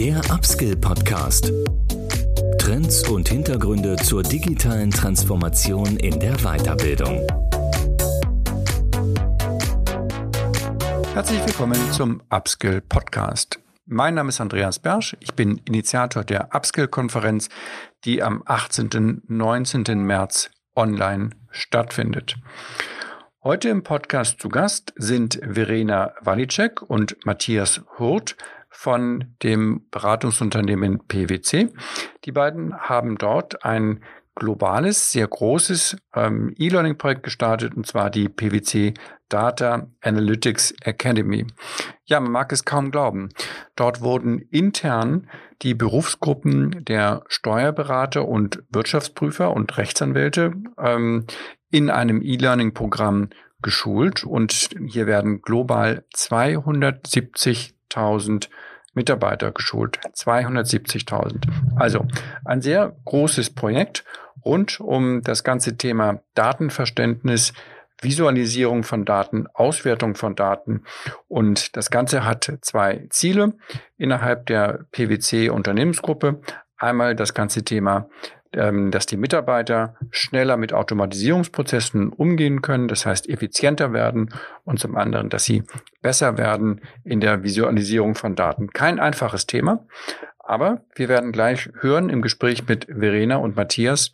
Der Upskill Podcast. Trends und Hintergründe zur digitalen Transformation in der Weiterbildung. Herzlich willkommen zum Upskill Podcast. Mein Name ist Andreas Bersch. Ich bin Initiator der Upskill-Konferenz, die am 18. und 19. März online stattfindet. Heute im Podcast zu Gast sind Verena Walicek und Matthias Hurt von dem Beratungsunternehmen PwC. Die beiden haben dort ein globales, sehr großes ähm, E-Learning-Projekt gestartet, und zwar die PwC Data Analytics Academy. Ja, man mag es kaum glauben. Dort wurden intern die Berufsgruppen der Steuerberater und Wirtschaftsprüfer und Rechtsanwälte ähm, in einem E-Learning-Programm geschult und hier werden global 270.000 Mitarbeiter geschult. 270.000. Also ein sehr großes Projekt rund um das ganze Thema Datenverständnis, Visualisierung von Daten, Auswertung von Daten. Und das Ganze hat zwei Ziele innerhalb der PwC Unternehmensgruppe. Einmal das ganze Thema dass die Mitarbeiter schneller mit Automatisierungsprozessen umgehen können, das heißt effizienter werden und zum anderen, dass sie besser werden in der Visualisierung von Daten. Kein einfaches Thema, aber wir werden gleich hören im Gespräch mit Verena und Matthias,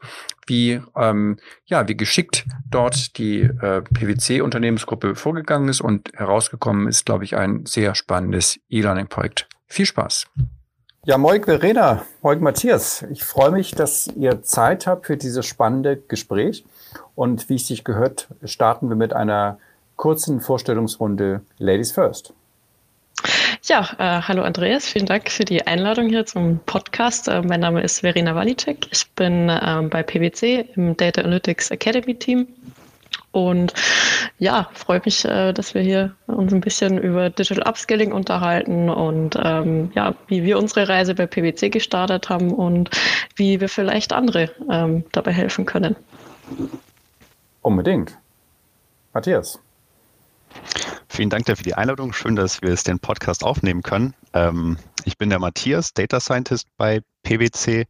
wie, ähm, ja, wie geschickt dort die äh, PwC-Unternehmensgruppe vorgegangen ist und herausgekommen ist, glaube ich, ein sehr spannendes E-Learning-Projekt. Viel Spaß! Ja, Moik Verena, Moik Matthias, ich freue mich, dass ihr Zeit habt für dieses spannende Gespräch. Und wie es sich gehört, starten wir mit einer kurzen Vorstellungsrunde Ladies First. Ja, äh, hallo Andreas, vielen Dank für die Einladung hier zum Podcast. Äh, mein Name ist Verena Walicek. Ich bin äh, bei PwC im Data Analytics Academy Team und ja, freue mich, äh, dass wir hier uns ein bisschen über Digital Upskilling unterhalten und ähm, ja, wie wir unsere Reise bei PwC gestartet haben und wie wir vielleicht andere ähm, dabei helfen können. Unbedingt. Matthias. Vielen Dank für die Einladung. Schön, dass wir jetzt den Podcast aufnehmen können. Ähm, ich bin der Matthias, Data Scientist bei PwC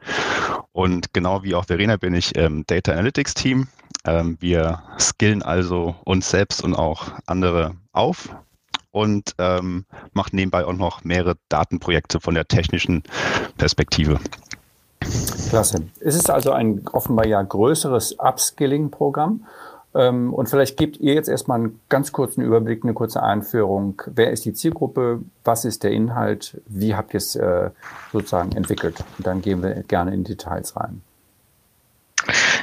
und genau wie auch Verena bin ich im Data Analytics Team. Ähm, wir skillen also uns selbst und auch andere auf und ähm, machen nebenbei auch noch mehrere Datenprojekte von der technischen Perspektive. Klasse. Es ist also ein offenbar ja größeres Upskilling-Programm. Ähm, und vielleicht gebt ihr jetzt erstmal einen ganz kurzen Überblick, eine kurze Einführung. Wer ist die Zielgruppe? Was ist der Inhalt? Wie habt ihr es äh, sozusagen entwickelt? Und dann gehen wir gerne in Details rein.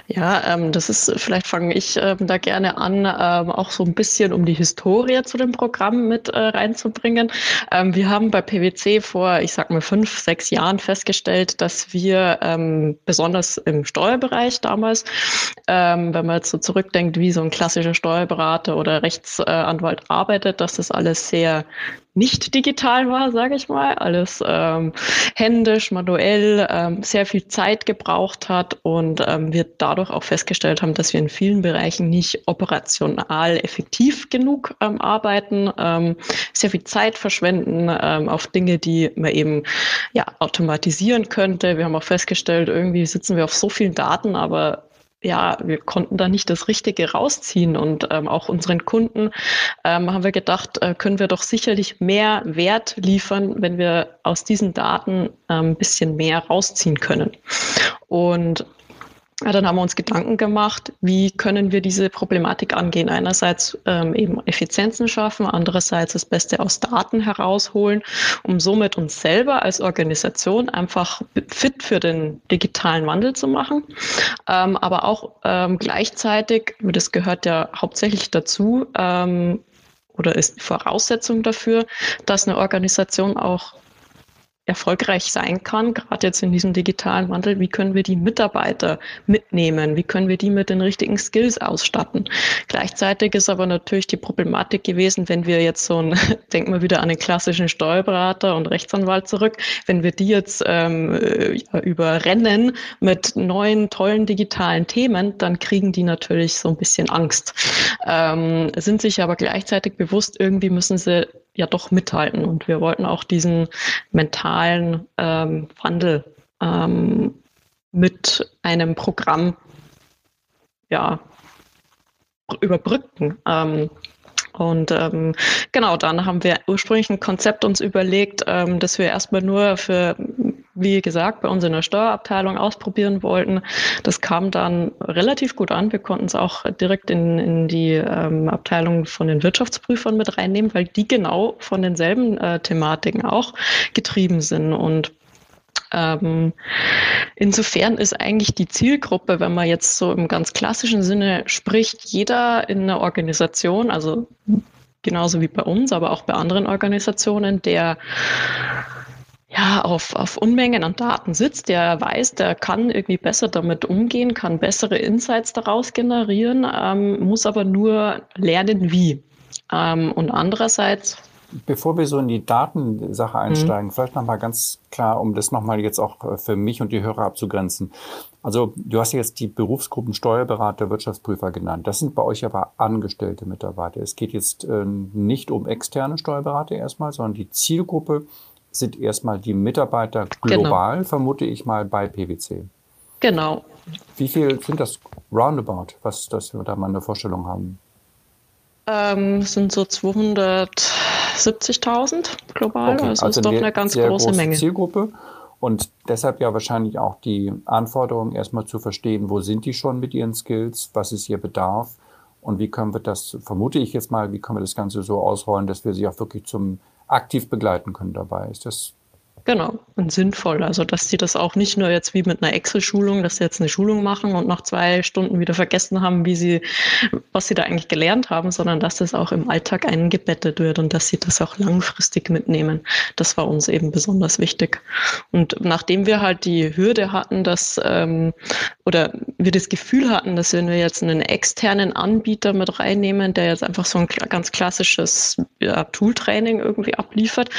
Ja, ähm, das ist, vielleicht fange ich ähm, da gerne an, ähm, auch so ein bisschen um die Historie zu dem Programm mit äh, reinzubringen. Ähm, wir haben bei PwC vor, ich sag mal, fünf, sechs Jahren festgestellt, dass wir ähm, besonders im Steuerbereich damals, ähm, wenn man jetzt so zurückdenkt, wie so ein klassischer Steuerberater oder Rechtsanwalt arbeitet, dass das alles sehr nicht digital war, sage ich mal, alles ähm, händisch, manuell, ähm, sehr viel Zeit gebraucht hat und ähm, wir dadurch auch festgestellt haben, dass wir in vielen Bereichen nicht operational effektiv genug ähm, arbeiten, ähm, sehr viel Zeit verschwenden ähm, auf Dinge, die man eben ja automatisieren könnte. Wir haben auch festgestellt, irgendwie sitzen wir auf so vielen Daten, aber ja, wir konnten da nicht das Richtige rausziehen. Und ähm, auch unseren Kunden ähm, haben wir gedacht, äh, können wir doch sicherlich mehr Wert liefern, wenn wir aus diesen Daten ein ähm, bisschen mehr rausziehen können. Und ja, dann haben wir uns Gedanken gemacht, wie können wir diese Problematik angehen. Einerseits ähm, eben Effizienzen schaffen, andererseits das Beste aus Daten herausholen, um somit uns selber als Organisation einfach fit für den digitalen Wandel zu machen. Ähm, aber auch ähm, gleichzeitig, das gehört ja hauptsächlich dazu, ähm, oder ist Voraussetzung dafür, dass eine Organisation auch erfolgreich sein kann, gerade jetzt in diesem digitalen Wandel, wie können wir die Mitarbeiter mitnehmen, wie können wir die mit den richtigen Skills ausstatten. Gleichzeitig ist aber natürlich die Problematik gewesen, wenn wir jetzt so ein, denken wir wieder an den klassischen Steuerberater und Rechtsanwalt zurück, wenn wir die jetzt ähm, überrennen mit neuen, tollen digitalen Themen, dann kriegen die natürlich so ein bisschen Angst, ähm, sind sich aber gleichzeitig bewusst, irgendwie müssen sie ja doch mithalten. Und wir wollten auch diesen mentalen ähm, Wandel ähm, mit einem Programm ja, überbrücken. Ähm, und ähm, genau, dann haben wir ursprünglich ein Konzept uns überlegt, ähm, dass wir erstmal nur für, wie gesagt, bei uns in der Steuerabteilung ausprobieren wollten. Das kam dann relativ gut an. Wir konnten es auch direkt in, in die ähm, Abteilung von den Wirtschaftsprüfern mit reinnehmen, weil die genau von denselben äh, Thematiken auch getrieben sind. Und ähm, insofern ist eigentlich die Zielgruppe, wenn man jetzt so im ganz klassischen Sinne spricht, jeder in einer Organisation, also genauso wie bei uns, aber auch bei anderen Organisationen, der ja, auf, auf Unmengen an Daten sitzt, der weiß, der kann irgendwie besser damit umgehen, kann bessere Insights daraus generieren, ähm, muss aber nur lernen, wie. Ähm, und andererseits Bevor wir so in die Datensache mhm. einsteigen, mhm. vielleicht nochmal ganz klar, um das nochmal jetzt auch äh, für mich und die Hörer abzugrenzen. Also du hast jetzt die Berufsgruppen Steuerberater, Wirtschaftsprüfer genannt. Das sind bei euch aber angestellte Mitarbeiter. Es geht jetzt äh, nicht um externe Steuerberater erstmal, sondern die Zielgruppe sind erstmal die Mitarbeiter global, genau. vermute ich mal, bei PwC. Genau. Wie viel sind das roundabout, was, dass wir da mal eine Vorstellung haben? Ähm, sind so 270.000 global. Okay, also, also ist doch eine ganz große, große Menge. Zielgruppe. Und deshalb ja wahrscheinlich auch die Anforderung, erstmal zu verstehen, wo sind die schon mit ihren Skills, was ist ihr Bedarf und wie können wir das, vermute ich jetzt mal, wie können wir das Ganze so ausrollen, dass wir sie auch wirklich zum aktiv begleiten können dabei. Ist das Genau, und sinnvoll. Also, dass sie das auch nicht nur jetzt wie mit einer Excel-Schulung, dass sie jetzt eine Schulung machen und nach zwei Stunden wieder vergessen haben, wie sie, was sie da eigentlich gelernt haben, sondern dass das auch im Alltag eingebettet wird und dass sie das auch langfristig mitnehmen. Das war uns eben besonders wichtig. Und nachdem wir halt die Hürde hatten, dass, ähm, oder wir das Gefühl hatten, dass wenn wir jetzt einen externen Anbieter mit reinnehmen, der jetzt einfach so ein ganz klassisches ja, Tool-Training irgendwie abliefert,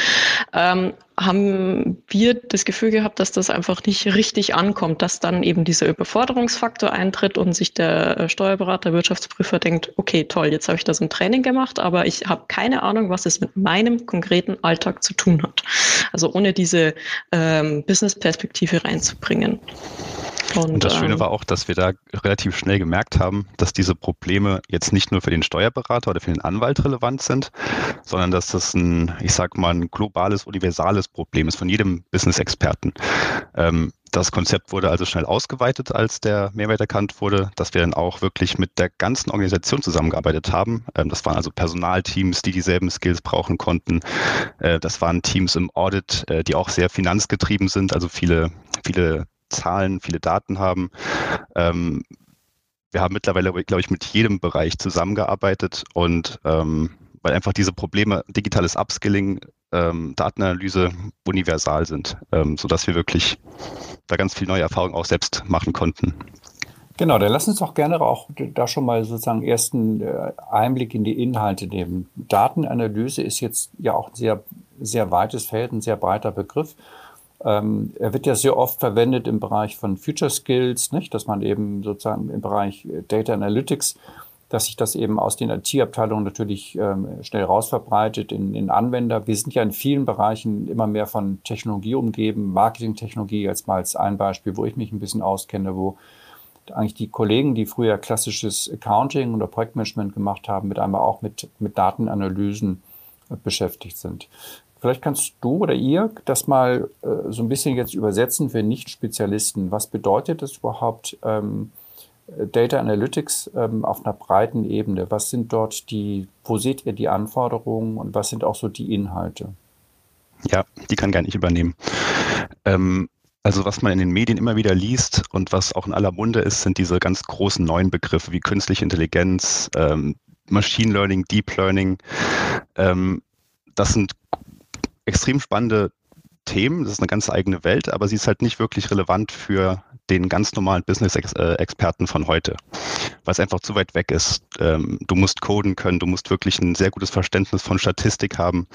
ähm, haben wir das Gefühl gehabt, dass das einfach nicht richtig ankommt, dass dann eben dieser Überforderungsfaktor eintritt und sich der Steuerberater, Wirtschaftsprüfer denkt, okay, toll, jetzt habe ich das im Training gemacht, aber ich habe keine Ahnung, was es mit meinem konkreten Alltag zu tun hat. Also ohne diese ähm, Business-Perspektive reinzubringen. Und, und das Schöne ähm, war auch, dass wir da relativ schnell gemerkt haben, dass diese Probleme jetzt nicht nur für den Steuerberater oder für den Anwalt relevant sind, sondern dass das ein, ich sag mal, ein globales, universales Problem ist von jedem Business-Experten. Ähm, das Konzept wurde also schnell ausgeweitet, als der Mehrwert erkannt wurde, dass wir dann auch wirklich mit der ganzen Organisation zusammengearbeitet haben. Ähm, das waren also Personalteams, die dieselben Skills brauchen konnten. Äh, das waren Teams im Audit, äh, die auch sehr finanzgetrieben sind, also viele, viele Zahlen, viele Daten haben. Ähm, wir haben mittlerweile, glaube ich, mit jedem Bereich zusammengearbeitet und ähm, weil einfach diese Probleme digitales Upskilling, ähm, Datenanalyse universal sind, ähm, sodass wir wirklich da ganz viel neue Erfahrungen auch selbst machen konnten. Genau, dann lass uns doch gerne auch da schon mal sozusagen ersten äh, Einblick in die Inhalte nehmen. Datenanalyse ist jetzt ja auch ein sehr, sehr weites Feld, ein sehr breiter Begriff. Ähm, er wird ja sehr oft verwendet im Bereich von Future Skills, nicht? dass man eben sozusagen im Bereich äh, Data Analytics, dass sich das eben aus den IT-Abteilungen natürlich ähm, schnell rausverbreitet in, in Anwender. Wir sind ja in vielen Bereichen immer mehr von Technologie umgeben, Marketingtechnologie jetzt mal als ein Beispiel, wo ich mich ein bisschen auskenne, wo eigentlich die Kollegen, die früher klassisches Accounting oder Projektmanagement gemacht haben, mit einmal auch mit, mit Datenanalysen äh, beschäftigt sind. Vielleicht kannst du oder ihr das mal äh, so ein bisschen jetzt übersetzen für Nicht-Spezialisten. Was bedeutet das überhaupt ähm, Data Analytics ähm, auf einer breiten Ebene? Was sind dort die, wo seht ihr die Anforderungen und was sind auch so die Inhalte? Ja, die kann gar nicht übernehmen. Ähm, also was man in den Medien immer wieder liest und was auch in aller Munde ist, sind diese ganz großen neuen Begriffe wie künstliche Intelligenz, ähm, Machine Learning, Deep Learning. Ähm, das sind extrem spannende Themen. Das ist eine ganz eigene Welt, aber sie ist halt nicht wirklich relevant für den ganz normalen Business-Experten von heute, weil es einfach zu weit weg ist. Ähm, du musst coden können, du musst wirklich ein sehr gutes Verständnis von Statistik haben.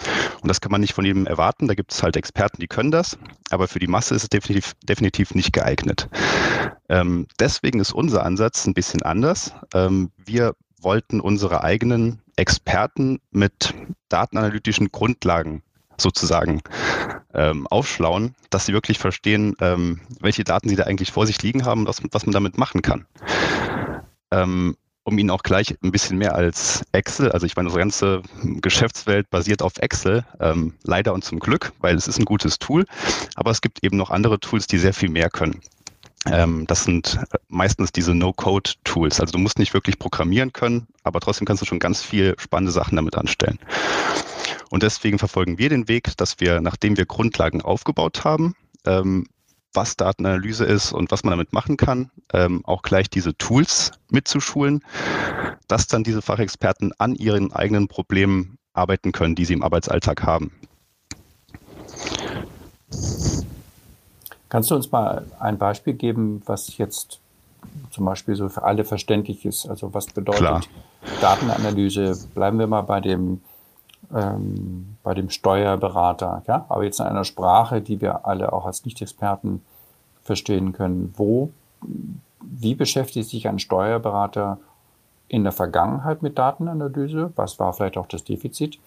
Und das kann man nicht von jedem erwarten. Da gibt es halt Experten, die können das, aber für die Masse ist es definitiv, definitiv nicht geeignet. Ähm, deswegen ist unser Ansatz ein bisschen anders. Ähm, wir wollten unsere eigenen Experten mit datenanalytischen Grundlagen sozusagen ähm, aufschlauen, dass sie wirklich verstehen, ähm, welche Daten sie da eigentlich vor sich liegen haben und was, was man damit machen kann. Ähm, um Ihnen auch gleich ein bisschen mehr als Excel, also ich meine, unsere ganze Geschäftswelt basiert auf Excel, ähm, leider und zum Glück, weil es ist ein gutes Tool, aber es gibt eben noch andere Tools, die sehr viel mehr können. Ähm, das sind meistens diese No-Code-Tools. Also du musst nicht wirklich programmieren können, aber trotzdem kannst du schon ganz viel spannende Sachen damit anstellen. Und deswegen verfolgen wir den Weg, dass wir, nachdem wir Grundlagen aufgebaut haben, ähm, was Datenanalyse ist und was man damit machen kann, ähm, auch gleich diese Tools mitzuschulen, dass dann diese Fachexperten an ihren eigenen Problemen arbeiten können, die sie im Arbeitsalltag haben. Kannst du uns mal ein Beispiel geben, was jetzt zum Beispiel so für alle verständlich ist? Also was bedeutet Klar. Datenanalyse? Bleiben wir mal bei dem ähm, bei dem Steuerberater, ja, aber jetzt in einer Sprache, die wir alle auch als Nicht-Experten verstehen können. Wo, wie beschäftigt sich ein Steuerberater in der Vergangenheit mit Datenanalyse? Was war vielleicht auch das Defizit?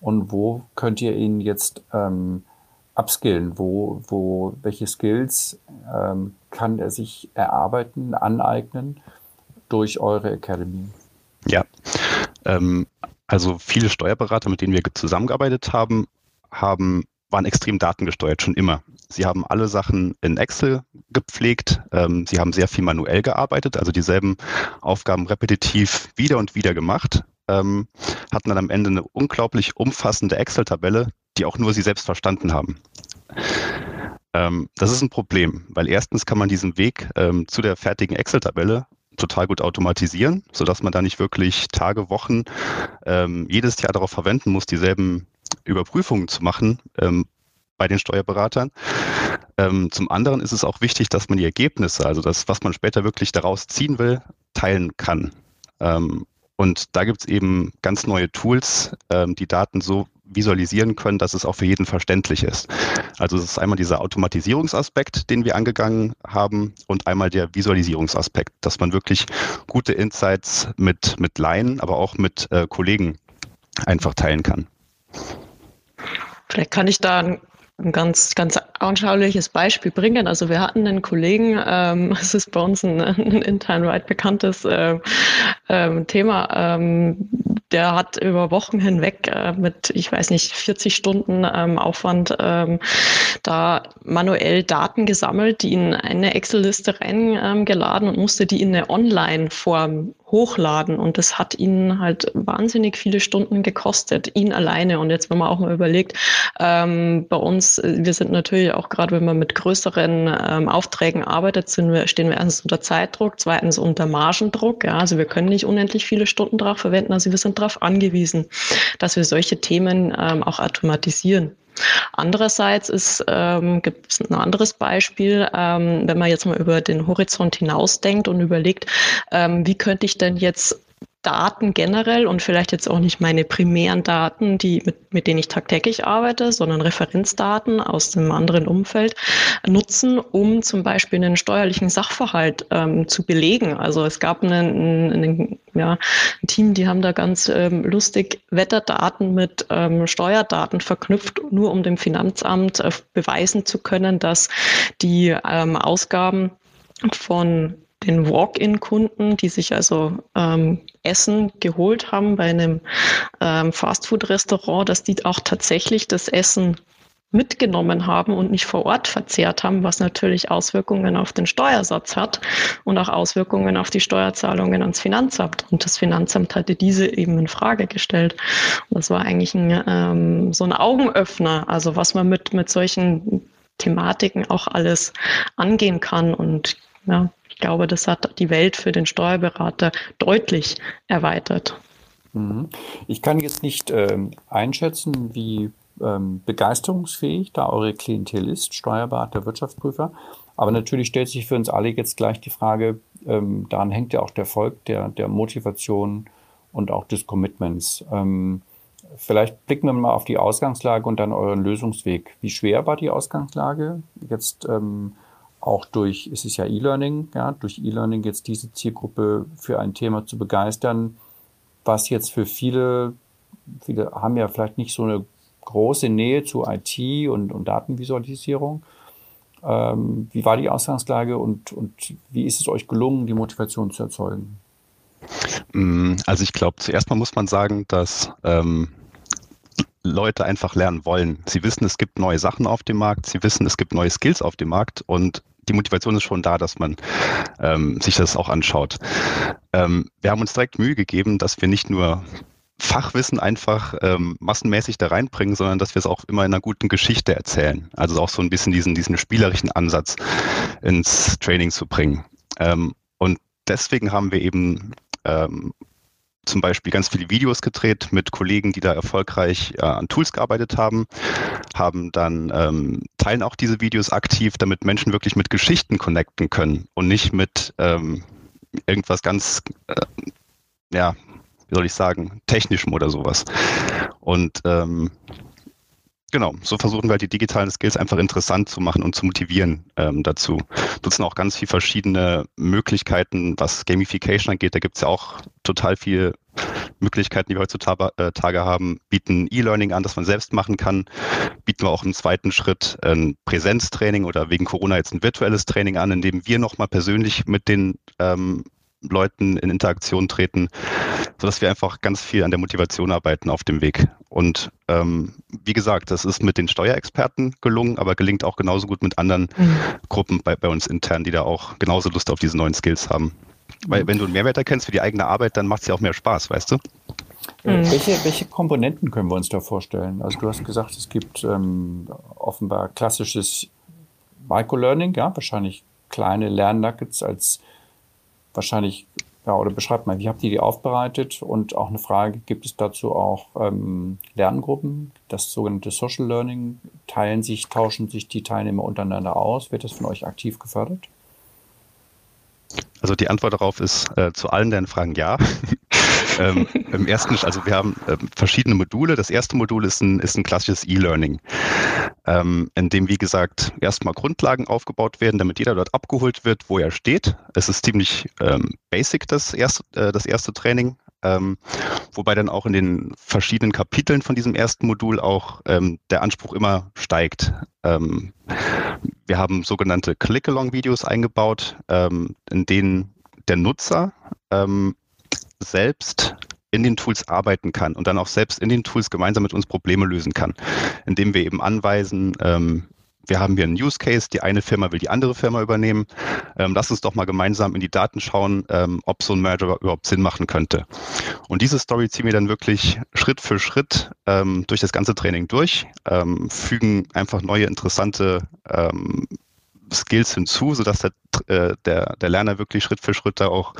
Und wo könnt ihr ihn jetzt ähm, upskillen? Wo, wo, welche Skills ähm, kann er sich erarbeiten, aneignen durch eure Academy? Ja, ähm, also viele Steuerberater, mit denen wir zusammengearbeitet haben, haben waren extrem datengesteuert, schon immer. Sie haben alle Sachen in Excel gepflegt. Ähm, sie haben sehr viel manuell gearbeitet, also dieselben Aufgaben repetitiv wieder und wieder gemacht, ähm, hatten dann am Ende eine unglaublich umfassende Excel-Tabelle, die auch nur sie selbst verstanden haben. Ähm, das ist ein Problem, weil erstens kann man diesen Weg ähm, zu der fertigen Excel-Tabelle total gut automatisieren, sodass man da nicht wirklich Tage, Wochen ähm, jedes Jahr darauf verwenden muss, dieselben Überprüfungen zu machen ähm, bei den Steuerberatern. Ähm, zum anderen ist es auch wichtig, dass man die Ergebnisse, also das, was man später wirklich daraus ziehen will, teilen kann. Ähm, und da gibt es eben ganz neue Tools, ähm, die Daten so visualisieren können, dass es auch für jeden verständlich ist. Also es ist einmal dieser Automatisierungsaspekt, den wir angegangen haben und einmal der Visualisierungsaspekt, dass man wirklich gute Insights mit, mit Laien, aber auch mit äh, Kollegen einfach teilen kann. Vielleicht kann ich da ein ein ganz, ganz anschauliches Beispiel bringen. Also wir hatten einen Kollegen, ähm, es ist bei uns ein, ein intern weit bekanntes äh, ähm, Thema, ähm, der hat über Wochen hinweg äh, mit, ich weiß nicht, 40 Stunden ähm, Aufwand ähm, da manuell Daten gesammelt, die in eine Excel-Liste reingeladen und musste die in eine Online-Form hochladen. Und das hat ihn halt wahnsinnig viele Stunden gekostet, ihn alleine. Und jetzt, wenn man auch mal überlegt, ähm, bei uns, äh, wir sind natürlich auch gerade, wenn man mit größeren ähm, Aufträgen arbeitet, sind wir, stehen wir erstens unter Zeitdruck, zweitens unter Margendruck. Ja, also wir können nicht unendlich viele Stunden drauf verwenden. Also wir sind darauf angewiesen, dass wir solche Themen ähm, auch automatisieren. Andererseits ähm, gibt es ein anderes Beispiel, ähm, wenn man jetzt mal über den Horizont hinausdenkt und überlegt, ähm, wie könnte ich denn jetzt Daten generell und vielleicht jetzt auch nicht meine primären Daten, die mit, mit denen ich tagtäglich arbeite, sondern Referenzdaten aus einem anderen Umfeld nutzen, um zum Beispiel einen steuerlichen Sachverhalt ähm, zu belegen. Also es gab einen, einen, ja, ein Team, die haben da ganz ähm, lustig Wetterdaten mit ähm, Steuerdaten verknüpft, nur um dem Finanzamt äh, beweisen zu können, dass die ähm, Ausgaben von den Walk-in-Kunden, die sich also ähm, Essen geholt haben bei einem ähm, Fastfood-Restaurant, dass die auch tatsächlich das Essen mitgenommen haben und nicht vor Ort verzehrt haben, was natürlich Auswirkungen auf den Steuersatz hat und auch Auswirkungen auf die Steuerzahlungen ans Finanzamt. Und das Finanzamt hatte diese eben in Frage gestellt. Und das war eigentlich ein, ähm, so ein Augenöffner, also was man mit, mit solchen Thematiken auch alles angehen kann. Und ja, ich glaube, das hat die Welt für den Steuerberater deutlich erweitert. Mhm. Ich kann jetzt nicht ähm, einschätzen, wie ähm, begeisterungsfähig da eure Klientel ist, Steuerberater, Wirtschaftsprüfer. Aber natürlich stellt sich für uns alle jetzt gleich die Frage, ähm, daran hängt ja auch der Erfolg der, der Motivation und auch des Commitments. Ähm, vielleicht blicken wir mal auf die Ausgangslage und dann euren Lösungsweg. Wie schwer war die Ausgangslage? Jetzt ähm, auch durch, es ist ja E-Learning, ja, durch E-Learning jetzt diese Zielgruppe für ein Thema zu begeistern, was jetzt für viele, viele haben ja vielleicht nicht so eine große Nähe zu IT und, und Datenvisualisierung. Ähm, wie war die Ausgangslage und, und wie ist es euch gelungen, die Motivation zu erzeugen? Mm, also ich glaube, zuerst mal muss man sagen, dass ähm, Leute einfach lernen wollen. Sie wissen, es gibt neue Sachen auf dem Markt, sie wissen, es gibt neue Skills auf dem Markt und die Motivation ist schon da, dass man ähm, sich das auch anschaut. Ähm, wir haben uns direkt Mühe gegeben, dass wir nicht nur Fachwissen einfach ähm, massenmäßig da reinbringen, sondern dass wir es auch immer in einer guten Geschichte erzählen. Also auch so ein bisschen diesen, diesen spielerischen Ansatz ins Training zu bringen. Ähm, und deswegen haben wir eben ähm, zum Beispiel ganz viele Videos gedreht mit Kollegen, die da erfolgreich äh, an Tools gearbeitet haben, haben dann ähm, teilen auch diese Videos aktiv, damit Menschen wirklich mit Geschichten connecten können und nicht mit ähm, irgendwas ganz äh, ja, wie soll ich sagen, technischem oder sowas. Und ähm, Genau, so versuchen wir halt die digitalen Skills einfach interessant zu machen und zu motivieren ähm, dazu. Nutzen auch ganz viele verschiedene Möglichkeiten, was Gamification angeht. Da gibt es ja auch total viele Möglichkeiten, die wir heutzutage äh, haben. Bieten E-Learning an, das man selbst machen kann. Bieten wir auch im zweiten Schritt ein Präsenztraining oder wegen Corona jetzt ein virtuelles Training an, in dem wir nochmal persönlich mit den ähm, Leuten in Interaktion treten, sodass wir einfach ganz viel an der Motivation arbeiten auf dem Weg. Und ähm, wie gesagt, das ist mit den Steuerexperten gelungen, aber gelingt auch genauso gut mit anderen mhm. Gruppen bei, bei uns intern, die da auch genauso Lust auf diese neuen Skills haben. Weil wenn du einen Mehrwert erkennst für die eigene Arbeit, dann macht es ja auch mehr Spaß, weißt du? Äh, mhm. Welche, welche Komponenten können wir uns da vorstellen? Also du hast gesagt, es gibt ähm, offenbar klassisches Microlearning, ja, wahrscheinlich kleine Lernnuggets als wahrscheinlich, ja, oder beschreibt mal, wie habt ihr die aufbereitet? Und auch eine Frage, gibt es dazu auch ähm, Lerngruppen, das sogenannte Social Learning? Teilen sich, tauschen sich die Teilnehmer untereinander aus? Wird das von euch aktiv gefördert? Also die Antwort darauf ist äh, zu allen deinen Fragen ja. ähm, Im ersten, also wir haben äh, verschiedene Module. Das erste Modul ist ein, ist ein klassisches E-Learning, ähm, in dem, wie gesagt, erstmal Grundlagen aufgebaut werden, damit jeder dort abgeholt wird, wo er steht. Es ist ziemlich ähm, basic, das erste, äh, das erste Training. Ähm, wobei dann auch in den verschiedenen Kapiteln von diesem ersten Modul auch ähm, der Anspruch immer steigt. Ähm, wir haben sogenannte Click-Along-Videos eingebaut, ähm, in denen der Nutzer ähm, selbst in den Tools arbeiten kann und dann auch selbst in den Tools gemeinsam mit uns Probleme lösen kann, indem wir eben anweisen, ähm, wir haben hier einen Use Case, die eine Firma will die andere Firma übernehmen. Ähm, lass uns doch mal gemeinsam in die Daten schauen, ähm, ob so ein Merger überhaupt Sinn machen könnte. Und diese Story ziehen wir dann wirklich Schritt für Schritt ähm, durch das ganze Training durch, ähm, fügen einfach neue interessante ähm, Skills hinzu, sodass der, äh, der, der Lerner wirklich Schritt für Schritt da auch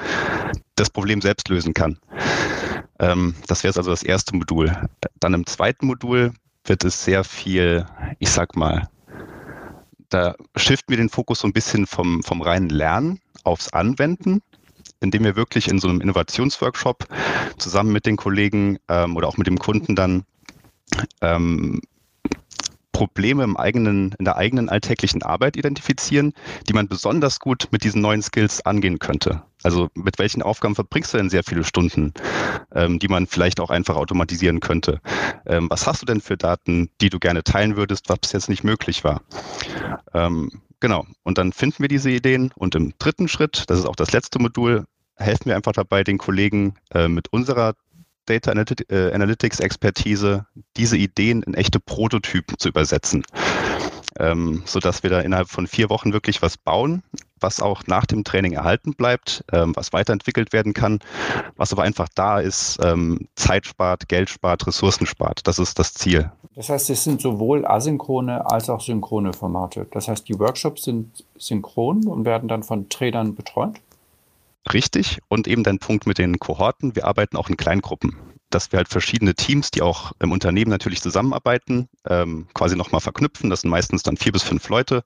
das Problem selbst lösen kann. Ähm, das wäre also das erste Modul. Dann im zweiten Modul wird es sehr viel, ich sag mal, da shiften wir den Fokus so ein bisschen vom, vom reinen Lernen aufs Anwenden, indem wir wirklich in so einem Innovationsworkshop zusammen mit den Kollegen ähm, oder auch mit dem Kunden dann ähm, Probleme im eigenen, in der eigenen alltäglichen Arbeit identifizieren, die man besonders gut mit diesen neuen Skills angehen könnte. Also mit welchen Aufgaben verbringst du denn sehr viele Stunden, ähm, die man vielleicht auch einfach automatisieren könnte? Ähm, was hast du denn für Daten, die du gerne teilen würdest, was bis jetzt nicht möglich war? Ähm, genau. Und dann finden wir diese Ideen und im dritten Schritt, das ist auch das letzte Modul, helfen wir einfach dabei, den Kollegen äh, mit unserer Data äh, Analytics Expertise, diese Ideen in echte Prototypen zu übersetzen. Ähm, sodass wir da innerhalb von vier Wochen wirklich was bauen, was auch nach dem Training erhalten bleibt, ähm, was weiterentwickelt werden kann, was aber einfach da ist, ähm, Zeit spart, Geld spart, Ressourcen spart. Das ist das Ziel. Das heißt, es sind sowohl asynchrone als auch synchrone Formate. Das heißt, die Workshops sind synchron und werden dann von Trainern betreut? Richtig. Und eben dein Punkt mit den Kohorten. Wir arbeiten auch in Kleingruppen. Dass wir halt verschiedene Teams, die auch im Unternehmen natürlich zusammenarbeiten, ähm, quasi nochmal verknüpfen. Das sind meistens dann vier bis fünf Leute,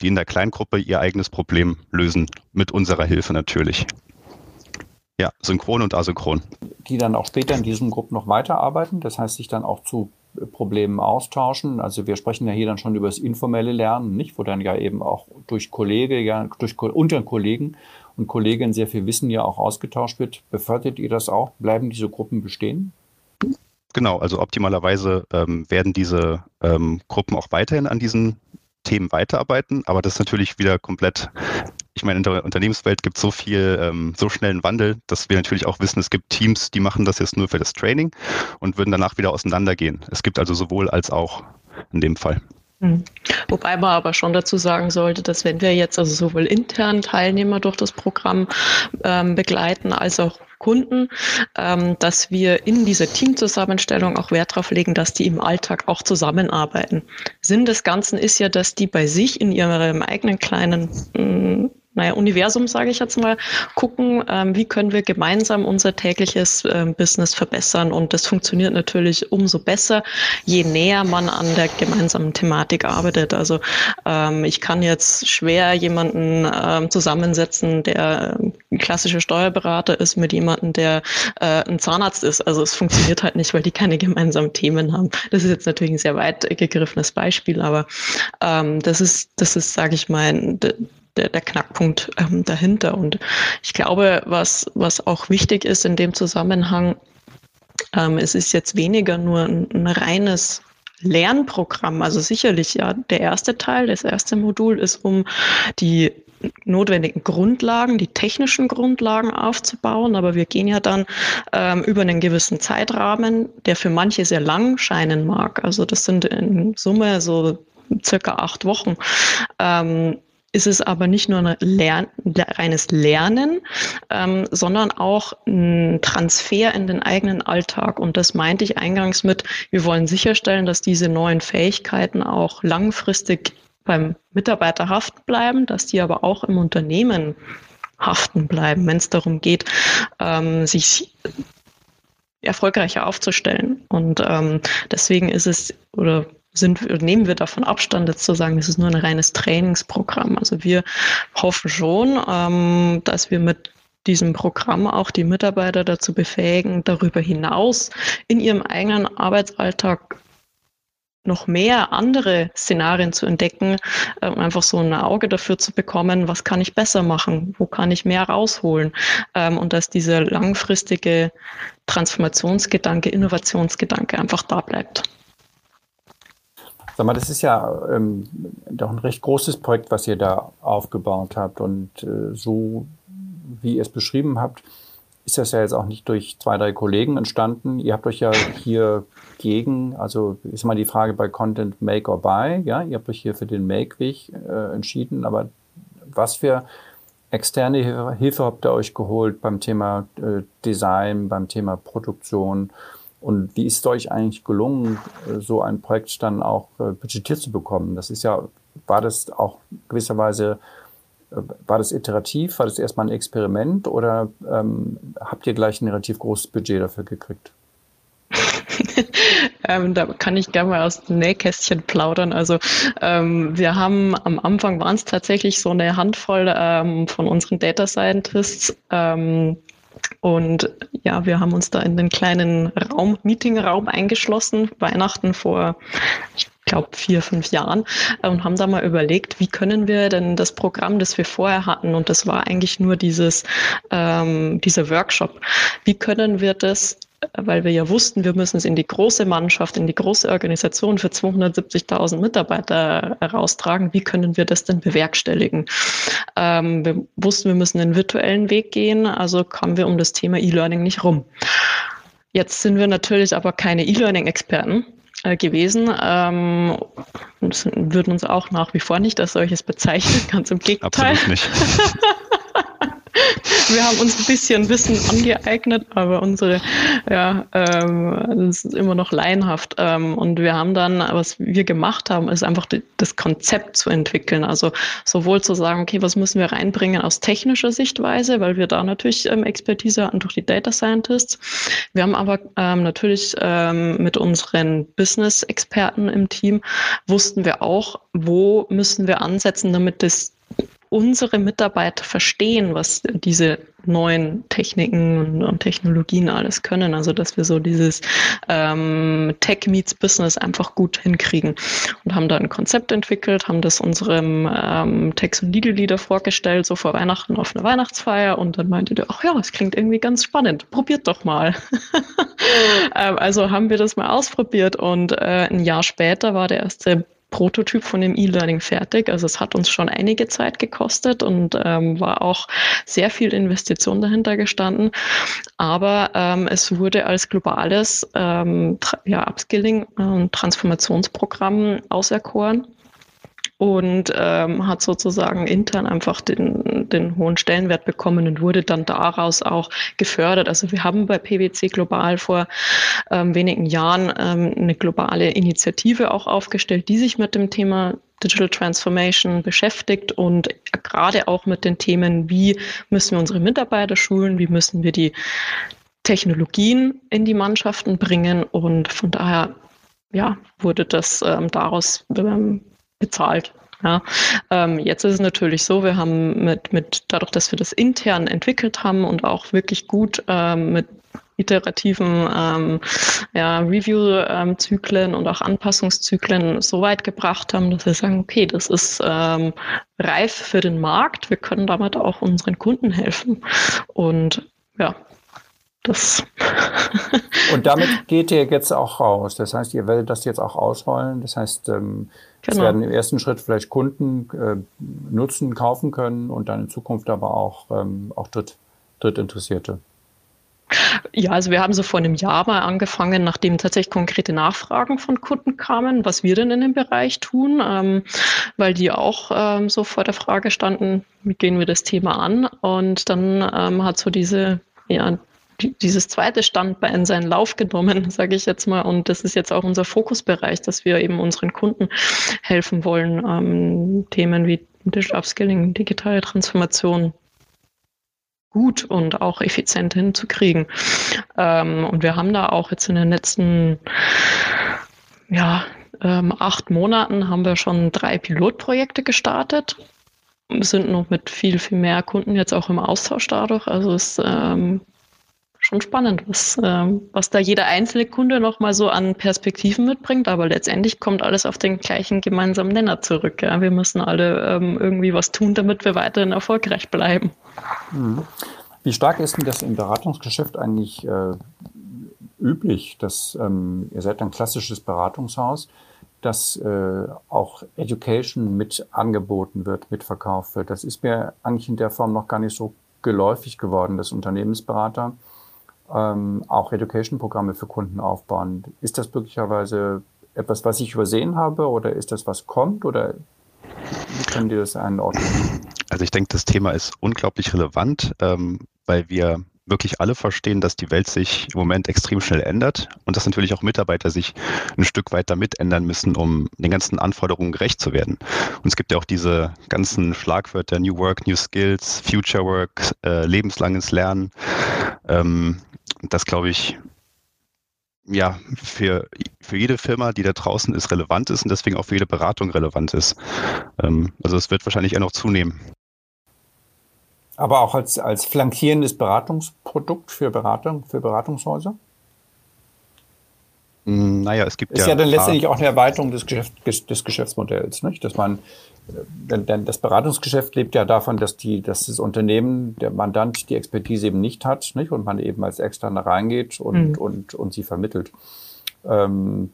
die in der Kleingruppe ihr eigenes Problem lösen. Mit unserer Hilfe natürlich. Ja, synchron und asynchron. Die dann auch später in diesen Gruppen noch weiterarbeiten, das heißt, sich dann auch zu Problemen austauschen. Also wir sprechen ja hier dann schon über das informelle Lernen, nicht, wo dann ja eben auch durch Kollege, ja, durch unter Kollegen und Kolleginnen sehr viel Wissen ja auch ausgetauscht wird. Befördert ihr das auch? Bleiben diese Gruppen bestehen? Genau, also optimalerweise ähm, werden diese ähm, Gruppen auch weiterhin an diesen Themen weiterarbeiten, aber das ist natürlich wieder komplett ich meine, in der Unternehmenswelt gibt es so viel, ähm, so schnellen Wandel, dass wir natürlich auch wissen, es gibt Teams, die machen das jetzt nur für das Training und würden danach wieder auseinandergehen. Es gibt also sowohl als auch in dem Fall. Hm. Wobei man aber schon dazu sagen sollte, dass wenn wir jetzt also sowohl intern Teilnehmer durch das Programm ähm, begleiten, als auch Kunden, ähm, dass wir in dieser Teamzusammenstellung auch Wert darauf legen, dass die im Alltag auch zusammenarbeiten. Sinn des Ganzen ist ja, dass die bei sich in ihrem eigenen kleinen hm, naja, Universum, sage ich jetzt mal, gucken, ähm, wie können wir gemeinsam unser tägliches ähm, Business verbessern. Und das funktioniert natürlich umso besser, je näher man an der gemeinsamen Thematik arbeitet. Also ähm, ich kann jetzt schwer jemanden ähm, zusammensetzen, der ein klassischer Steuerberater ist, mit jemandem, der äh, ein Zahnarzt ist. Also es funktioniert halt nicht, weil die keine gemeinsamen Themen haben. Das ist jetzt natürlich ein sehr weit gegriffenes Beispiel, aber ähm, das ist, das ist, sage ich mal, der, der Knackpunkt ähm, dahinter. Und ich glaube, was, was auch wichtig ist in dem Zusammenhang, ähm, es ist jetzt weniger nur ein, ein reines Lernprogramm. Also sicherlich ja, der erste Teil, das erste Modul ist, um die notwendigen Grundlagen, die technischen Grundlagen aufzubauen. Aber wir gehen ja dann ähm, über einen gewissen Zeitrahmen, der für manche sehr lang scheinen mag. Also das sind in Summe so circa acht Wochen. Ähm, ist es aber nicht nur ein Lern reines Lernen, ähm, sondern auch ein Transfer in den eigenen Alltag. Und das meinte ich eingangs mit, wir wollen sicherstellen, dass diese neuen Fähigkeiten auch langfristig beim Mitarbeiter haften bleiben, dass die aber auch im Unternehmen haften bleiben, wenn es darum geht, ähm, sich erfolgreicher aufzustellen. Und ähm, deswegen ist es, oder sind, nehmen wir davon Abstand, jetzt zu sagen, es ist nur ein reines Trainingsprogramm. Also wir hoffen schon, ähm, dass wir mit diesem Programm auch die Mitarbeiter dazu befähigen, darüber hinaus in ihrem eigenen Arbeitsalltag noch mehr andere Szenarien zu entdecken, um einfach so ein Auge dafür zu bekommen, was kann ich besser machen, wo kann ich mehr rausholen ähm, und dass dieser langfristige Transformationsgedanke, Innovationsgedanke einfach da bleibt. Sag mal, das ist ja ähm, doch ein recht großes Projekt, was ihr da aufgebaut habt. Und äh, so wie ihr es beschrieben habt, ist das ja jetzt auch nicht durch zwei, drei Kollegen entstanden. Ihr habt euch ja hier gegen, also ist mal die Frage bei Content Make or Buy, ja, ihr habt euch hier für den Make-Weg äh, entschieden, aber was für externe Hilfe habt ihr euch geholt beim Thema äh, Design, beim Thema Produktion? Und wie ist es euch eigentlich gelungen, äh, so ein Projekt dann auch äh, budgetiert zu bekommen? Das ist ja, war das auch gewisserweise, äh, war das iterativ, war das erstmal ein Experiment oder ähm, habt ihr gleich ein relativ großes Budget dafür gekriegt? ähm, da kann ich gerne mal aus dem Nähkästchen plaudern. Also ähm, wir haben am Anfang waren es tatsächlich so eine Handvoll ähm, von unseren Data Scientists, ähm, und ja, wir haben uns da in den kleinen Raum, Meetingraum eingeschlossen, Weihnachten vor, ich glaube, vier, fünf Jahren und haben da mal überlegt, wie können wir denn das Programm, das wir vorher hatten, und das war eigentlich nur dieses, ähm, dieser Workshop, wie können wir das weil wir ja wussten, wir müssen es in die große Mannschaft, in die große Organisation für 270.000 Mitarbeiter heraustragen. Wie können wir das denn bewerkstelligen? Ähm, wir wussten, wir müssen den virtuellen Weg gehen, also kamen wir um das Thema E-Learning nicht rum. Jetzt sind wir natürlich aber keine E-Learning-Experten äh, gewesen ähm, und würden uns auch nach wie vor nicht als solches bezeichnen, ganz im Gegenteil. Absolut nicht. wir haben uns ein bisschen Wissen angeeignet, aber unsere, ja, ähm, das ist immer noch laienhaft. Ähm, und wir haben dann, was wir gemacht haben, ist einfach die, das Konzept zu entwickeln. Also sowohl zu sagen, okay, was müssen wir reinbringen aus technischer Sichtweise, weil wir da natürlich ähm, Expertise hatten durch die Data Scientists. Wir haben aber ähm, natürlich ähm, mit unseren Business-Experten im Team wussten wir auch, wo müssen wir ansetzen, damit das unsere Mitarbeiter verstehen, was diese neuen Techniken und, Technologien alles können. Also dass wir so dieses ähm, Tech meets Business einfach gut hinkriegen und haben da ein Konzept entwickelt, haben das unserem ähm, Text und Legal Leader vorgestellt, so vor Weihnachten auf einer Weihnachtsfeier und dann meinte der, ach ja, es klingt irgendwie ganz spannend, probiert doch mal. ähm, also haben wir das mal ausprobiert und äh, ein Jahr später war der erste Prototyp von dem E-Learning fertig. Also es hat uns schon einige Zeit gekostet und ähm, war auch sehr viel Investition dahinter gestanden. Aber ähm, es wurde als globales ähm, ja, Upskilling und Transformationsprogramm auserkoren und ähm, hat sozusagen intern einfach den, den hohen Stellenwert bekommen und wurde dann daraus auch gefördert. Also wir haben bei PwC Global vor ähm, wenigen Jahren ähm, eine globale Initiative auch aufgestellt, die sich mit dem Thema Digital Transformation beschäftigt und gerade auch mit den Themen, wie müssen wir unsere Mitarbeiter schulen, wie müssen wir die Technologien in die Mannschaften bringen und von daher ja, wurde das ähm, daraus ähm, bezahlt. Ja, ähm, jetzt ist es natürlich so, wir haben mit, mit, dadurch, dass wir das intern entwickelt haben und auch wirklich gut ähm, mit iterativen ähm, ja, Review-Zyklen und auch Anpassungszyklen so weit gebracht haben, dass wir sagen, okay, das ist ähm, reif für den Markt, wir können damit auch unseren Kunden helfen. Und ja, das. und damit geht ihr jetzt auch raus. Das heißt, ihr werdet das jetzt auch ausrollen. Das heißt, ähm, Genau. Es werden im ersten Schritt vielleicht Kunden äh, nutzen, kaufen können und dann in Zukunft aber auch, ähm, auch Dritt, Drittinteressierte. Ja, also wir haben so vor einem Jahr mal angefangen, nachdem tatsächlich konkrete Nachfragen von Kunden kamen, was wir denn in dem Bereich tun, ähm, weil die auch ähm, so vor der Frage standen, wie gehen wir das Thema an? Und dann ähm, hat so diese ja, dieses zweite Standbein seinen Lauf genommen, sage ich jetzt mal. Und das ist jetzt auch unser Fokusbereich, dass wir eben unseren Kunden helfen wollen, ähm, Themen wie Digital Upskilling, digitale Transformation gut und auch effizient hinzukriegen. Ähm, und wir haben da auch jetzt in den letzten ja, ähm, acht Monaten haben wir schon drei Pilotprojekte gestartet. Wir sind noch mit viel, viel mehr Kunden jetzt auch im Austausch dadurch. Also es ähm, schon spannend, was, ähm, was da jeder einzelne Kunde nochmal so an Perspektiven mitbringt, aber letztendlich kommt alles auf den gleichen gemeinsamen Nenner zurück. Ja? Wir müssen alle ähm, irgendwie was tun, damit wir weiterhin erfolgreich bleiben. Mhm. Wie stark ist denn das im Beratungsgeschäft eigentlich äh, üblich, dass ähm, ihr seid ein klassisches Beratungshaus, dass äh, auch Education mit angeboten wird, mitverkauft wird. Das ist mir eigentlich in der Form noch gar nicht so geläufig geworden, dass Unternehmensberater ähm, auch Education-Programme für Kunden aufbauen. Ist das möglicherweise etwas, was ich übersehen habe oder ist das, was kommt oder wie können die das einordnen? Also ich denke, das Thema ist unglaublich relevant, ähm, weil wir wirklich alle verstehen, dass die Welt sich im Moment extrem schnell ändert und dass natürlich auch Mitarbeiter sich ein Stück weit damit ändern müssen, um den ganzen Anforderungen gerecht zu werden. Und es gibt ja auch diese ganzen Schlagwörter New Work, New Skills, Future Work, äh, lebenslanges Lernen. Ähm, das glaube ich, ja, für, für jede Firma, die da draußen ist, relevant ist und deswegen auch für jede Beratung relevant ist. Ähm, also es wird wahrscheinlich eher noch zunehmen. Aber auch als, als flankierendes Beratungsprodukt für Beratung, für Beratungshäuser? Hm, naja, es gibt ist ja. Ist ja dann letztendlich auch eine Erweiterung des, Geschäft, des Geschäftsmodells, nicht? Dass man, denn, denn das Beratungsgeschäft lebt ja davon, dass die, dass das Unternehmen, der Mandant die Expertise eben nicht hat, nicht? Und man eben als Externer reingeht und, mhm. und, und sie vermittelt. Ähm,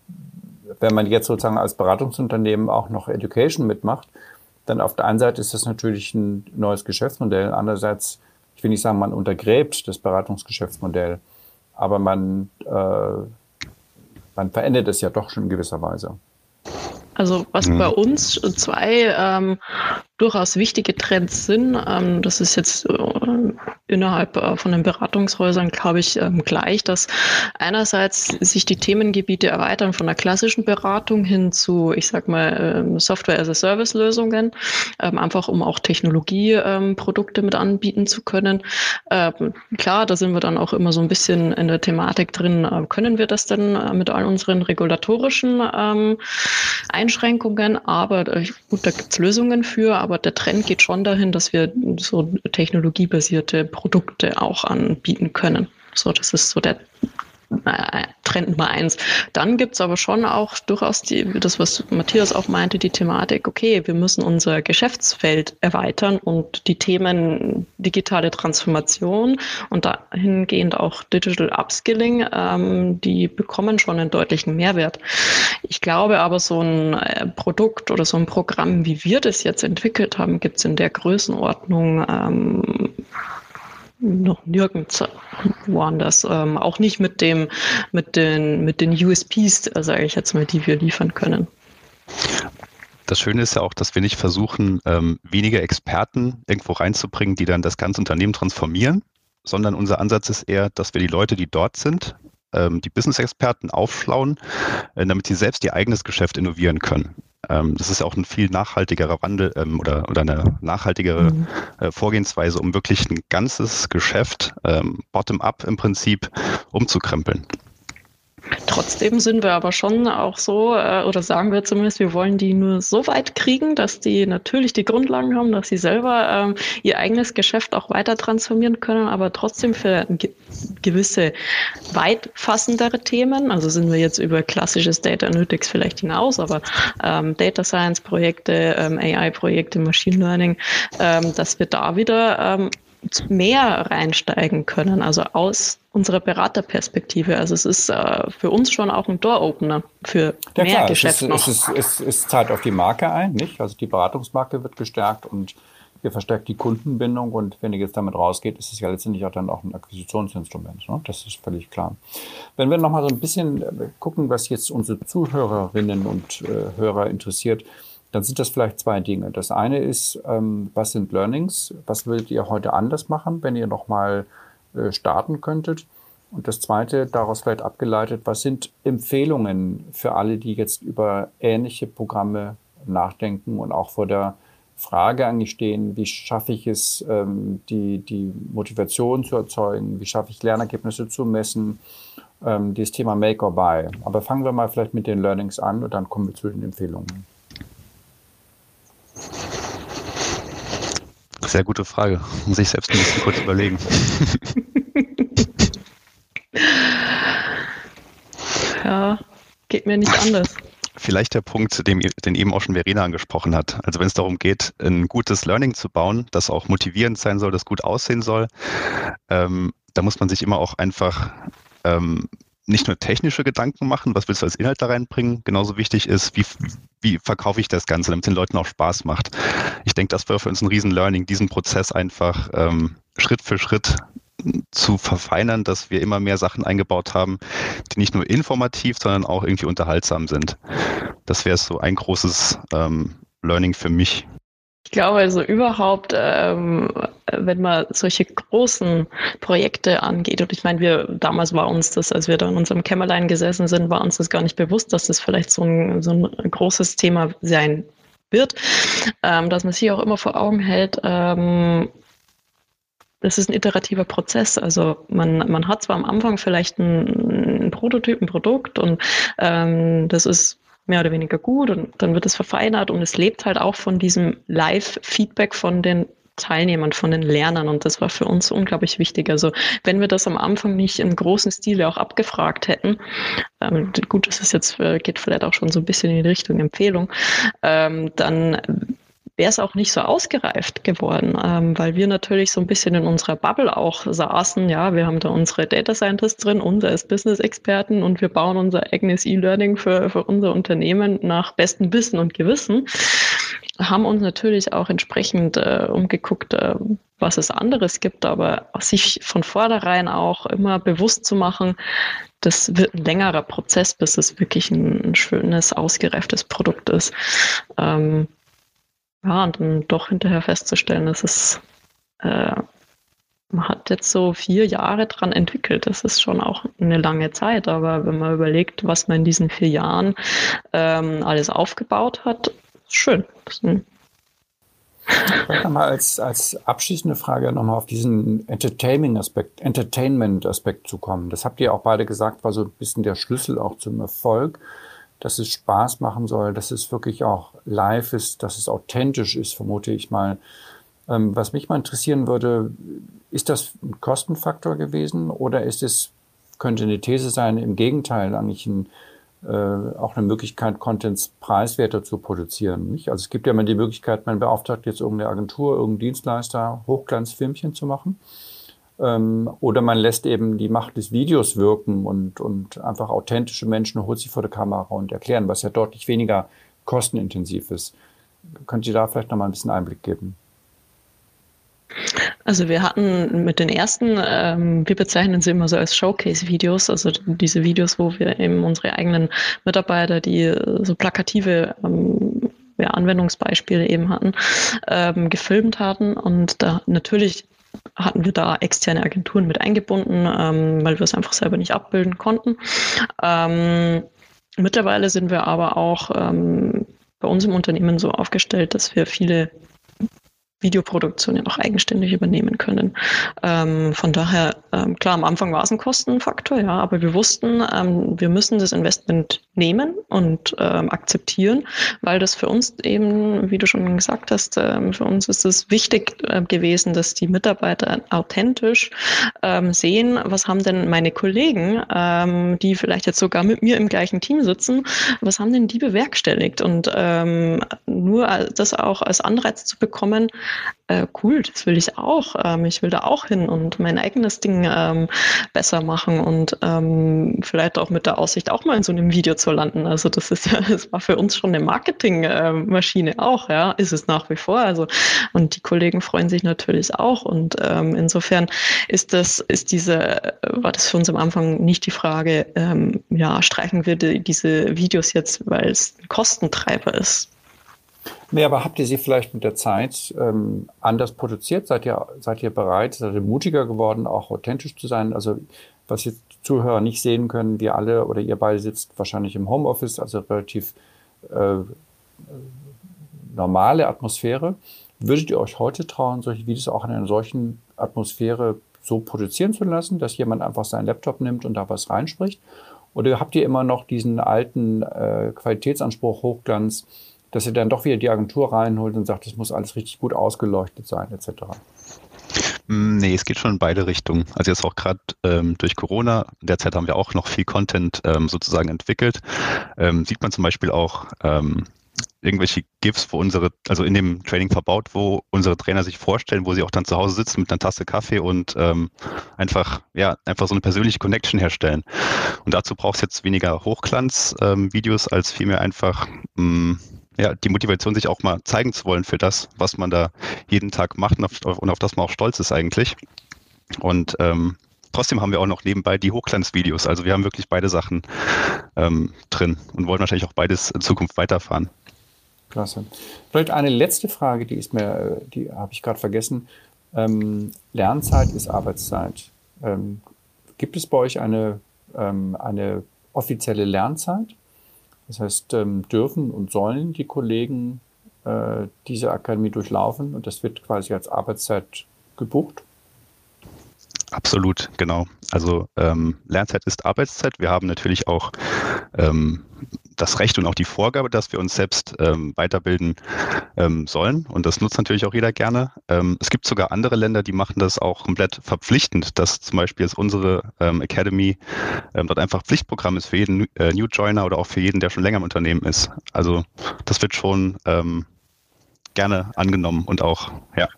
wenn man jetzt sozusagen als Beratungsunternehmen auch noch Education mitmacht, dann auf der einen Seite ist das natürlich ein neues Geschäftsmodell, andererseits, ich will nicht sagen, man untergräbt das Beratungsgeschäftsmodell, aber man äh, man verändert es ja doch schon in gewisser Weise. Also was mhm. bei uns zwei ähm, durchaus wichtige Trends sind, ähm, das ist jetzt äh, innerhalb äh, von den Beratungshäusern, glaube ich, ähm, gleich, dass einerseits sich die Themengebiete erweitern von der klassischen Beratung hin zu, ich sag mal, ähm, Software-as-a-Service-Lösungen, ähm, einfach um auch Technologieprodukte mit anbieten zu können. Klar, da sind wir dann auch immer so ein bisschen in der Thematik drin, äh, können wir das denn mit all unseren regulatorischen Einschränkungen, aber gut, da gibt es Lösungen für, aber der Trend geht schon dahin, dass wir so technologiebasierte Produkte auch anbieten können. So, das ist so der Trend Nummer eins. Dann gibt's aber schon auch durchaus die, das, was Matthias auch meinte, die Thematik, okay, wir müssen unser Geschäftsfeld erweitern und die Themen digitale Transformation und dahingehend auch Digital Upskilling, ähm, die bekommen schon einen deutlichen Mehrwert. Ich glaube aber, so ein äh, Produkt oder so ein Programm, wie wir das jetzt entwickelt haben, gibt's in der Größenordnung ähm, noch nirgends woanders. Ähm, auch nicht mit dem, mit den, mit den USPs, äh, sage ich jetzt mal, die wir liefern können. Das Schöne ist ja auch, dass wir nicht versuchen, ähm, weniger Experten irgendwo reinzubringen, die dann das ganze Unternehmen transformieren, sondern unser Ansatz ist eher, dass wir die Leute, die dort sind, ähm, die Business-Experten aufschlauen, äh, damit sie selbst ihr eigenes Geschäft innovieren können. Ähm, das ist ja auch ein viel nachhaltigerer Wandel ähm, oder, oder eine nachhaltigere mhm. äh, Vorgehensweise, um wirklich ein ganzes Geschäft ähm, bottom-up im Prinzip umzukrempeln. Trotzdem sind wir aber schon auch so, äh, oder sagen wir zumindest, wir wollen die nur so weit kriegen, dass die natürlich die Grundlagen haben, dass sie selber ähm, ihr eigenes Geschäft auch weiter transformieren können, aber trotzdem für ge gewisse weitfassendere Themen, also sind wir jetzt über klassisches Data Analytics vielleicht hinaus, aber ähm, Data Science Projekte, ähm, AI Projekte, Machine Learning, dass wir da wieder mehr reinsteigen können, also aus unserer Beraterperspektive. Also es ist äh, für uns schon auch ein Door-Opener für ja, mehr klar, Geschäft es ist, noch. Es, ist, es, es zahlt auf die Marke ein, nicht? Also die Beratungsmarke wird gestärkt und ihr verstärkt die Kundenbindung und wenn ihr jetzt damit rausgeht, ist es ja letztendlich auch dann auch ein Akquisitionsinstrument. Ne? Das ist völlig klar. Wenn wir nochmal so ein bisschen äh, gucken, was jetzt unsere Zuhörerinnen und äh, Hörer interessiert, dann sind das vielleicht zwei Dinge. Das eine ist, ähm, was sind Learnings? Was würdet ihr heute anders machen, wenn ihr nochmal äh, starten könntet? Und das zweite, daraus vielleicht abgeleitet, was sind Empfehlungen für alle, die jetzt über ähnliche Programme nachdenken und auch vor der Frage eigentlich stehen, wie schaffe ich es, ähm, die, die Motivation zu erzeugen, wie schaffe ich Lernergebnisse zu messen, ähm, dieses Thema Make or Buy. Aber fangen wir mal vielleicht mit den Learnings an und dann kommen wir zu den Empfehlungen. Sehr gute Frage. Muss ich selbst ein bisschen kurz überlegen. ja, geht mir nicht anders. Vielleicht der Punkt, den, den eben auch schon Verena angesprochen hat. Also wenn es darum geht, ein gutes Learning zu bauen, das auch motivierend sein soll, das gut aussehen soll, ähm, da muss man sich immer auch einfach ähm, nicht nur technische Gedanken machen, was willst du als Inhalt da reinbringen, genauso wichtig ist, wie, wie verkaufe ich das Ganze, damit es den Leuten auch Spaß macht. Ich denke, das wäre für uns ein Riesen-Learning, diesen Prozess einfach ähm, Schritt für Schritt zu verfeinern, dass wir immer mehr Sachen eingebaut haben, die nicht nur informativ, sondern auch irgendwie unterhaltsam sind. Das wäre so ein großes ähm, Learning für mich. Ich glaube also überhaupt, ähm, wenn man solche großen Projekte angeht, und ich meine, wir damals war uns das, als wir da in unserem Kämmerlein gesessen sind, war uns das gar nicht bewusst, dass das vielleicht so ein, so ein großes Thema sein wird, ähm, dass man sich auch immer vor Augen hält, ähm, das ist ein iterativer Prozess. Also man, man hat zwar am Anfang vielleicht einen, einen Prototyp, ein Produkt und ähm, das ist mehr oder weniger gut und dann wird es verfeinert und es lebt halt auch von diesem Live-Feedback von den Teilnehmern, von den Lernern und das war für uns unglaublich wichtig. Also wenn wir das am Anfang nicht im großen Stile auch abgefragt hätten, ähm, gut, das ist jetzt, äh, geht vielleicht auch schon so ein bisschen in die Richtung Empfehlung, ähm, dann wäre es auch nicht so ausgereift geworden, ähm, weil wir natürlich so ein bisschen in unserer Bubble auch saßen. Ja, wir haben da unsere Data Scientists drin, uns als Business-Experten und wir bauen unser eigenes E-Learning für, für unser Unternehmen nach bestem Wissen und Gewissen. Haben uns natürlich auch entsprechend äh, umgeguckt, äh, was es anderes gibt, aber sich von vornherein auch immer bewusst zu machen, das wird ein längerer Prozess, bis es wirklich ein, ein schönes, ausgereiftes Produkt ist. Ähm, ja, und dann doch hinterher festzustellen, dass es, äh, man hat jetzt so vier Jahre dran entwickelt. Das ist schon auch eine lange Zeit, aber wenn man überlegt, was man in diesen vier Jahren ähm, alles aufgebaut hat, schön. Vielleicht nochmal als, als abschließende Frage nochmal auf diesen Entertainment-Aspekt Entertainment -Aspekt zu kommen. Das habt ihr auch beide gesagt, war so ein bisschen der Schlüssel auch zum Erfolg. Dass es Spaß machen soll, dass es wirklich auch live ist, dass es authentisch ist, vermute ich mal. Ähm, was mich mal interessieren würde, ist das ein Kostenfaktor gewesen oder ist es, könnte eine These sein, im Gegenteil eigentlich ein, äh, auch eine Möglichkeit, Contents preiswerter zu produzieren. Nicht? Also es gibt ja immer die Möglichkeit, man beauftragt jetzt irgendeine Agentur, irgendeinen Dienstleister, Hochglanzfilmchen zu machen. Ähm, oder man lässt eben die Macht des Videos wirken und, und einfach authentische Menschen holt sich vor der Kamera und erklären, was ja deutlich weniger kostenintensiv ist. Könnt ihr da vielleicht noch mal ein bisschen Einblick geben? Also wir hatten mit den ersten, ähm, wir bezeichnen sie immer so als Showcase-Videos, also diese Videos, wo wir eben unsere eigenen Mitarbeiter, die so plakative ähm, ja, Anwendungsbeispiele eben hatten, ähm, gefilmt hatten und da natürlich hatten wir da externe Agenturen mit eingebunden, ähm, weil wir es einfach selber nicht abbilden konnten. Ähm, mittlerweile sind wir aber auch ähm, bei uns im Unternehmen so aufgestellt, dass wir viele Videoproduktion ja auch eigenständig übernehmen können. Ähm, von daher, ähm, klar, am Anfang war es ein Kostenfaktor, ja, aber wir wussten, ähm, wir müssen das Investment nehmen und ähm, akzeptieren, weil das für uns eben, wie du schon gesagt hast, ähm, für uns ist es wichtig äh, gewesen, dass die Mitarbeiter authentisch ähm, sehen, was haben denn meine Kollegen, die vielleicht jetzt sogar mit mir im gleichen Team sitzen, was haben denn die bewerkstelligt? Und nur das auch als Anreiz zu bekommen, äh, cool, das will ich auch. Ähm, ich will da auch hin und mein eigenes Ding ähm, besser machen und ähm, vielleicht auch mit der Aussicht, auch mal in so einem Video zu landen. Also das ist ja, das war für uns schon eine Marketingmaschine äh, auch, ja, ist es nach wie vor. Also und die Kollegen freuen sich natürlich auch. Und ähm, insofern ist das, ist diese, war das für uns am Anfang nicht die Frage, ähm, ja, streichen wir die, diese Videos jetzt, weil es ein Kostentreiber ist. Nee, aber habt ihr sie vielleicht mit der Zeit ähm, anders produziert? Seid ihr, seid ihr bereit, seid ihr mutiger geworden, auch authentisch zu sein? Also, was jetzt Zuhörer nicht sehen können, wir alle oder ihr beide sitzt wahrscheinlich im Homeoffice, also relativ äh, normale Atmosphäre. Würdet ihr euch heute trauen, solche Videos auch in einer solchen Atmosphäre so produzieren zu lassen, dass jemand einfach seinen Laptop nimmt und da was reinspricht? Oder habt ihr immer noch diesen alten äh, Qualitätsanspruch, Hochglanz, dass ihr dann doch wieder die Agentur reinholt und sagt, es muss alles richtig gut ausgeleuchtet sein, etc. Mm, nee, es geht schon in beide Richtungen. Also jetzt auch gerade ähm, durch Corona, derzeit haben wir auch noch viel Content ähm, sozusagen entwickelt. Ähm, sieht man zum Beispiel auch ähm, irgendwelche GIFs, wo unsere, also in dem Training verbaut, wo unsere Trainer sich vorstellen, wo sie auch dann zu Hause sitzen mit einer Tasse Kaffee und ähm, einfach, ja, einfach so eine persönliche Connection herstellen. Und dazu braucht es jetzt weniger Hochglanz-Videos ähm, als vielmehr einfach mh, mm, ja, die Motivation, sich auch mal zeigen zu wollen für das, was man da jeden Tag macht und auf, und auf das man auch stolz ist eigentlich. Und ähm, trotzdem haben wir auch noch nebenbei die Hochglanzvideos. Also wir haben wirklich beide Sachen ähm, drin und wollen wahrscheinlich auch beides in Zukunft weiterfahren. Klasse. Vielleicht eine letzte Frage, die ist mir, die habe ich gerade vergessen. Ähm, Lernzeit ist Arbeitszeit. Ähm, gibt es bei euch eine, ähm, eine offizielle Lernzeit? Das heißt, ähm, dürfen und sollen die Kollegen äh, diese Akademie durchlaufen und das wird quasi als Arbeitszeit gebucht? Absolut, genau. Also ähm, Lernzeit ist Arbeitszeit. Wir haben natürlich auch ähm, das Recht und auch die Vorgabe, dass wir uns selbst ähm, weiterbilden ähm, sollen. Und das nutzt natürlich auch jeder gerne. Ähm, es gibt sogar andere Länder, die machen das auch komplett verpflichtend, dass zum Beispiel jetzt unsere ähm, Academy dort einfach Pflichtprogramm ist für jeden äh, New Joiner oder auch für jeden, der schon länger im Unternehmen ist. Also das wird schon gerne angenommen und auch, ja.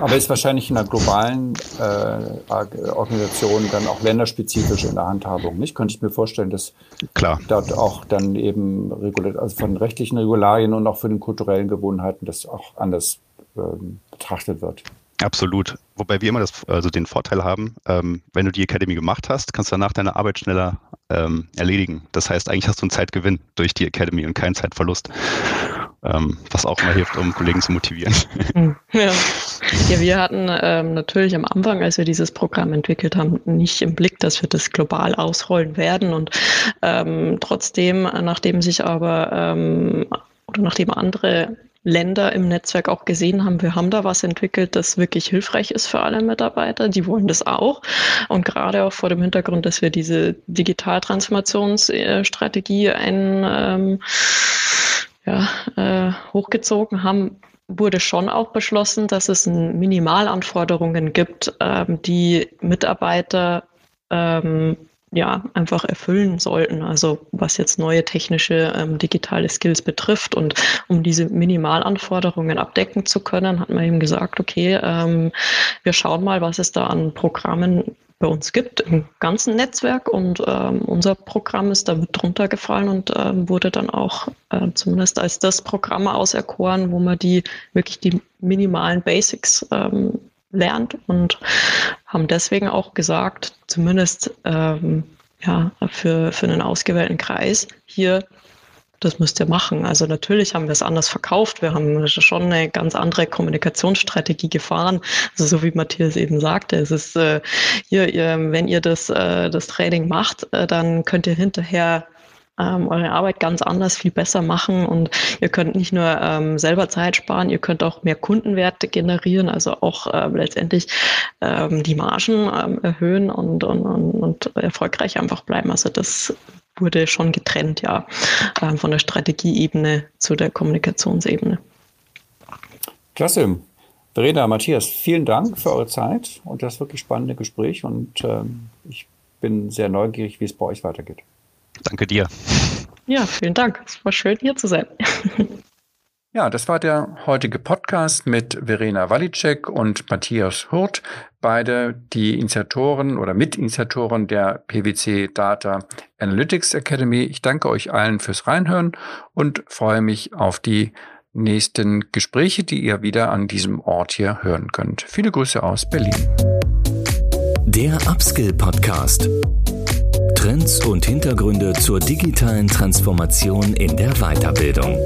Aber ist wahrscheinlich in einer globalen äh, Organisation dann auch länderspezifisch in der Handhabung, nicht? Könnte ich mir vorstellen, dass Klar. dort auch dann eben also von rechtlichen Regularien und auch von den kulturellen Gewohnheiten das auch anders ähm, betrachtet wird. Absolut. Wobei wir immer das, also den Vorteil haben, ähm, wenn du die Academy gemacht hast, kannst du danach deine Arbeit schneller ähm, erledigen. Das heißt, eigentlich hast du einen Zeitgewinn durch die Academy und keinen Zeitverlust ähm, was auch mal hilft, um Kollegen zu motivieren. Hm, ja, ja wir hatten ähm, natürlich am Anfang, als wir dieses Programm entwickelt haben, nicht im Blick, dass wir das global ausrollen werden und ähm, trotzdem, nachdem sich aber ähm, oder nachdem andere Länder im Netzwerk auch gesehen haben, wir haben da was entwickelt, das wirklich hilfreich ist für alle Mitarbeiter. Die wollen das auch. Und gerade auch vor dem Hintergrund, dass wir diese Digitaltransformationsstrategie ein, ähm, ja, äh, hochgezogen haben, wurde schon auch beschlossen, dass es Minimalanforderungen gibt, ähm, die Mitarbeiter ähm, ja, einfach erfüllen sollten. Also was jetzt neue technische ähm, digitale Skills betrifft. Und um diese Minimalanforderungen abdecken zu können, hat man eben gesagt, okay, ähm, wir schauen mal, was es da an Programmen bei uns gibt im ganzen Netzwerk und ähm, unser Programm ist da drunter gefallen und ähm, wurde dann auch äh, zumindest als das Programm auserkoren, wo man die wirklich die minimalen Basics ähm, lernt und haben deswegen auch gesagt, zumindest ähm, ja, für, für einen ausgewählten Kreis hier das müsst ihr machen. Also natürlich haben wir es anders verkauft. Wir haben schon eine ganz andere Kommunikationsstrategie gefahren. Also so wie Matthias eben sagte, es ist äh, hier, ihr, wenn ihr das, äh, das Training macht, äh, dann könnt ihr hinterher ähm, eure Arbeit ganz anders, viel besser machen und ihr könnt nicht nur ähm, selber Zeit sparen, ihr könnt auch mehr Kundenwerte generieren, also auch äh, letztendlich ähm, die Margen ähm, erhöhen und, und, und, und erfolgreich einfach bleiben. Also das wurde schon getrennt, ja, äh, von der Strategieebene zu der Kommunikationsebene. Klasse. Verena, Matthias, vielen Dank für eure Zeit und das wirklich spannende Gespräch und ähm, ich bin sehr neugierig, wie es bei euch weitergeht. Danke dir. Ja, vielen Dank. Es war schön, hier zu sein. Ja, das war der heutige Podcast mit Verena Walicek und Matthias Hurt, beide die Initiatoren oder Mitinitiatoren der PwC Data Analytics Academy. Ich danke euch allen fürs Reinhören und freue mich auf die nächsten Gespräche, die ihr wieder an diesem Ort hier hören könnt. Viele Grüße aus Berlin. Der Upskill Podcast. Trends und Hintergründe zur digitalen Transformation in der Weiterbildung.